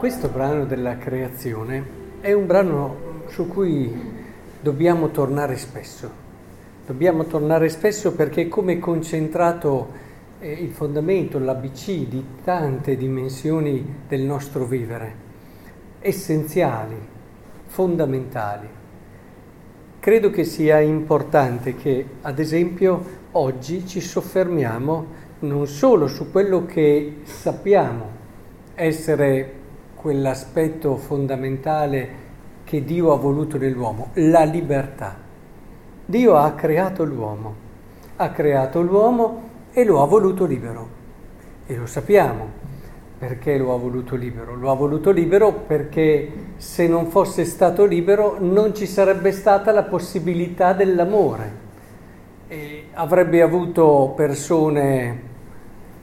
Questo brano della creazione è un brano su cui dobbiamo tornare spesso. Dobbiamo tornare spesso perché è come concentrato eh, il fondamento, l'ABC di tante dimensioni del nostro vivere, essenziali, fondamentali. Credo che sia importante che, ad esempio, oggi ci soffermiamo non solo su quello che sappiamo essere quell'aspetto fondamentale che Dio ha voluto nell'uomo, la libertà. Dio ha creato l'uomo, ha creato l'uomo e lo ha voluto libero. E lo sappiamo perché lo ha voluto libero. Lo ha voluto libero perché se non fosse stato libero non ci sarebbe stata la possibilità dell'amore. E avrebbe avuto persone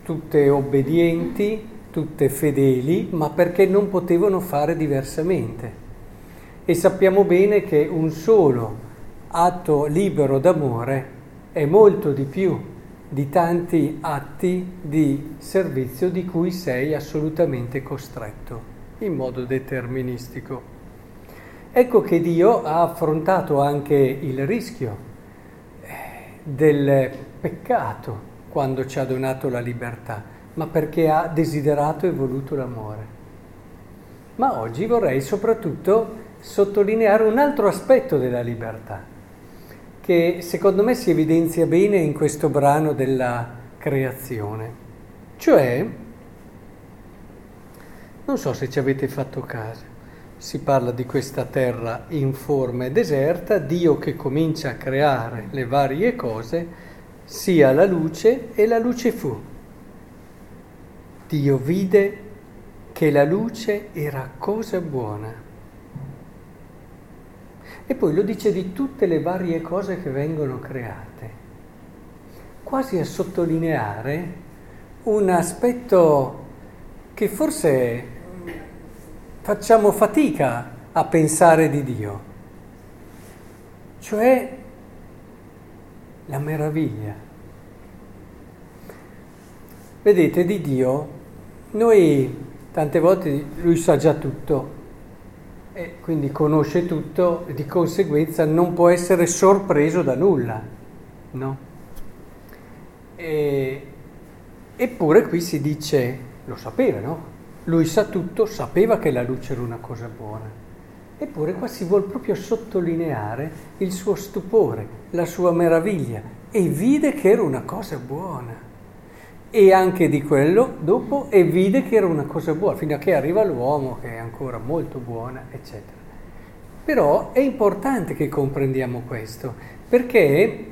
tutte obbedienti, tutte fedeli, ma perché non potevano fare diversamente. E sappiamo bene che un solo atto libero d'amore è molto di più di tanti atti di servizio di cui sei assolutamente costretto, in modo deterministico. Ecco che Dio ha affrontato anche il rischio eh, del peccato quando ci ha donato la libertà, ma perché ha desiderato e voluto l'amore. Ma oggi vorrei soprattutto sottolineare un altro aspetto della libertà, che secondo me si evidenzia bene in questo brano della creazione. Cioè, non so se ci avete fatto caso, si parla di questa terra informe e deserta, Dio che comincia a creare le varie cose, sia la luce e la luce fu. Dio vide che la luce era cosa buona. E poi lo dice di tutte le varie cose che vengono create, quasi a sottolineare un aspetto che forse facciamo fatica a pensare di Dio, cioè la meraviglia. Vedete, di Dio noi tante volte lui sa già tutto e quindi conosce tutto e di conseguenza non può essere sorpreso da nulla, no? E, eppure qui si dice, lo sapeva, no? Lui sa tutto, sapeva che la luce era una cosa buona. Eppure qua si vuole proprio sottolineare il suo stupore, la sua meraviglia e vide che era una cosa buona. E anche di quello dopo e vide che era una cosa buona, fino a che arriva l'uomo che è ancora molto buona, eccetera. Però è importante che comprendiamo questo, perché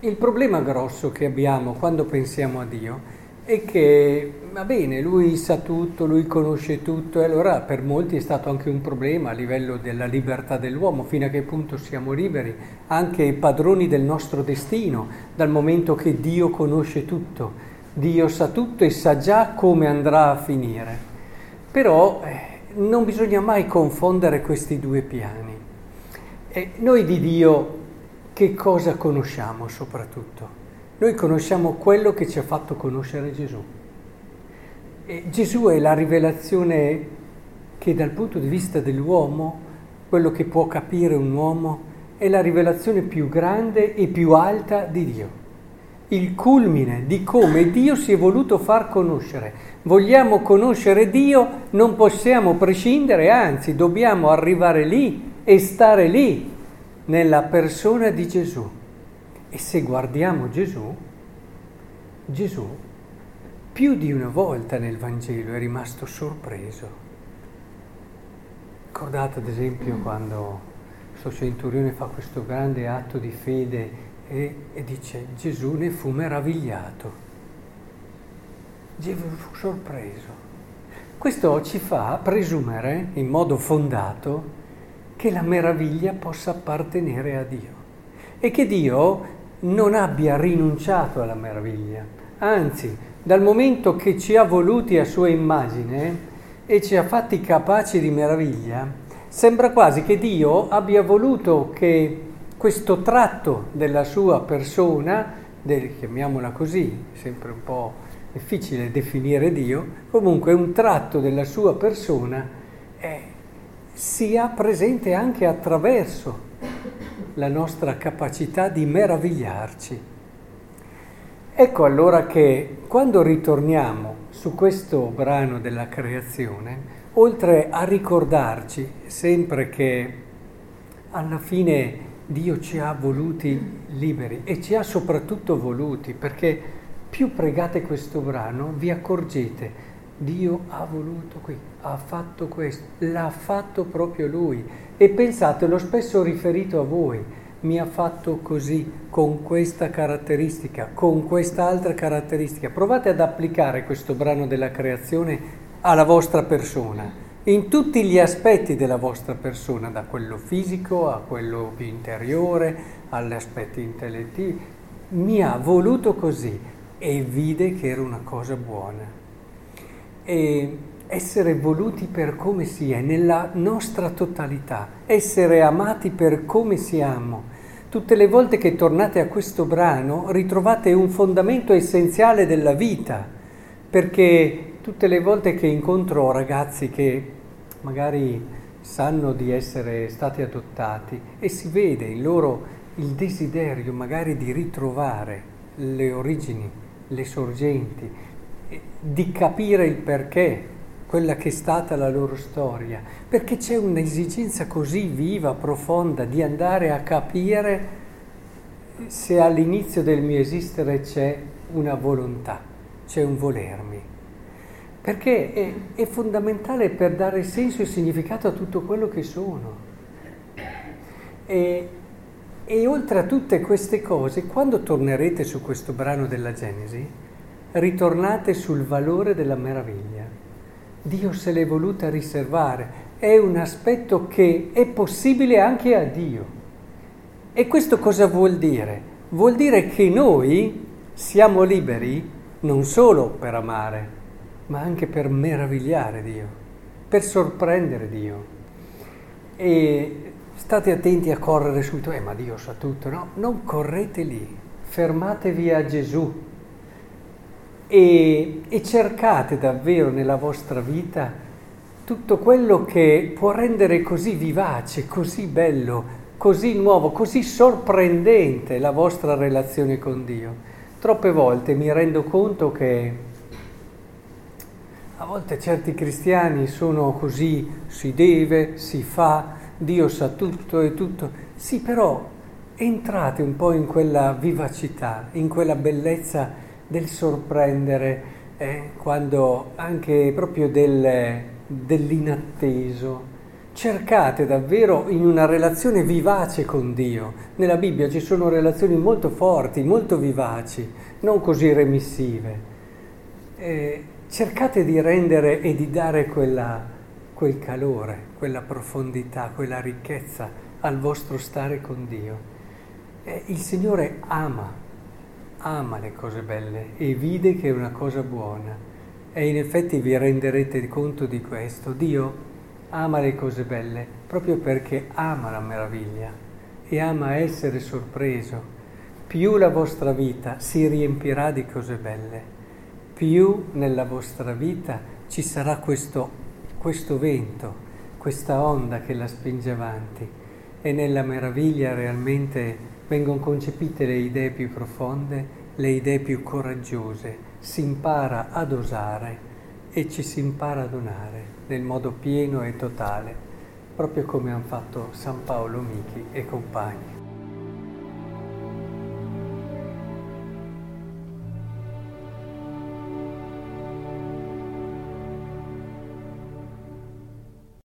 il problema grosso che abbiamo quando pensiamo a Dio è che, va bene, lui sa tutto, lui conosce tutto e allora per molti è stato anche un problema a livello della libertà dell'uomo, fino a che punto siamo liberi, anche padroni del nostro destino, dal momento che Dio conosce tutto, Dio sa tutto e sa già come andrà a finire. Però eh, non bisogna mai confondere questi due piani. E noi di Dio che cosa conosciamo soprattutto? Noi conosciamo quello che ci ha fatto conoscere Gesù. E Gesù è la rivelazione che dal punto di vista dell'uomo, quello che può capire un uomo, è la rivelazione più grande e più alta di Dio. Il culmine di come Dio si è voluto far conoscere. Vogliamo conoscere Dio, non possiamo prescindere, anzi dobbiamo arrivare lì e stare lì, nella persona di Gesù. E se guardiamo Gesù, Gesù più di una volta nel Vangelo è rimasto sorpreso. Ricordate ad esempio quando questo centurione fa questo grande atto di fede e, e dice Gesù ne fu meravigliato. Gesù fu sorpreso. Questo ci fa presumere in modo fondato che la meraviglia possa appartenere a Dio e che Dio non abbia rinunciato alla meraviglia, anzi, dal momento che ci ha voluti a sua immagine e ci ha fatti capaci di meraviglia, sembra quasi che Dio abbia voluto che questo tratto della sua persona, del, chiamiamola così, sempre un po' difficile definire Dio, comunque un tratto della sua persona è, sia presente anche attraverso la nostra capacità di meravigliarci. Ecco allora che quando ritorniamo su questo brano della creazione, oltre a ricordarci sempre che alla fine Dio ci ha voluti liberi e ci ha soprattutto voluti perché più pregate questo brano vi accorgete Dio ha voluto qui, ha fatto questo, l'ha fatto proprio Lui e pensate, l'ho spesso riferito a voi, mi ha fatto così, con questa caratteristica, con quest'altra caratteristica. Provate ad applicare questo brano della creazione alla vostra persona in tutti gli aspetti della vostra persona, da quello fisico a quello più interiore, agli aspetti intellettivi. Mi ha voluto così e vide che era una cosa buona. E essere voluti per come si è, nella nostra totalità, essere amati per come siamo. Tutte le volte che tornate a questo brano ritrovate un fondamento essenziale della vita, perché tutte le volte che incontro ragazzi che magari sanno di essere stati adottati e si vede in loro il desiderio magari di ritrovare le origini, le sorgenti, di capire il perché, quella che è stata la loro storia, perché c'è un'esigenza così viva, profonda di andare a capire se all'inizio del mio esistere c'è una volontà, c'è un volermi perché è, è, fondamentale per dare senso e significato a tutto quello che sono. E, e oltre a tutte queste cose, quando tornerete su questo brano della Genesi, ritornate sul valore della meraviglia. Dio se l'è voluta riservare, è un aspetto che è possibile anche a Dio. E questo cosa vuol dire? Vuol dire che noi siamo liberi non solo per amare, ma anche per meravigliare Dio, per sorprendere Dio. E state attenti a correre subito, eh ma Dio sa tutto, no? Non correte lì, fermatevi a Gesù e, e cercate davvero nella vostra vita tutto quello che può rendere così vivace, così bello, così nuovo, così sorprendente la vostra relazione con Dio. Troppe volte mi rendo conto che a volte certi cristiani sono così, si deve, si fa, Dio sa tutto e tutto. Sì, però entrate un po' in quella vivacità, in quella bellezza del sorprendere, eh, quando anche proprio del, dell'inatteso. Cercate davvero in una relazione vivace con Dio. Nella Bibbia ci sono relazioni molto forti, molto vivaci, non così remissive. Eh, cercate di rendere e di dare quella, quel calore, quella profondità, quella ricchezza al vostro stare con Dio. Eh, il Signore ama, ama le cose belle e vide che è una cosa buona. E in effetti vi renderete conto di questo. Dio ama le cose belle proprio perché ama la meraviglia e ama essere sorpreso. Più la vostra vita si riempirà di cose belle più nella vostra vita ci sarà questo, questo vento, questa onda che la spinge avanti e nella meraviglia realmente vengono concepite le idee più profonde, le idee più coraggiose, si impara ad osare e ci si impara ad onare nel modo pieno e totale, proprio come hanno fatto San Paolo Michi e compagni.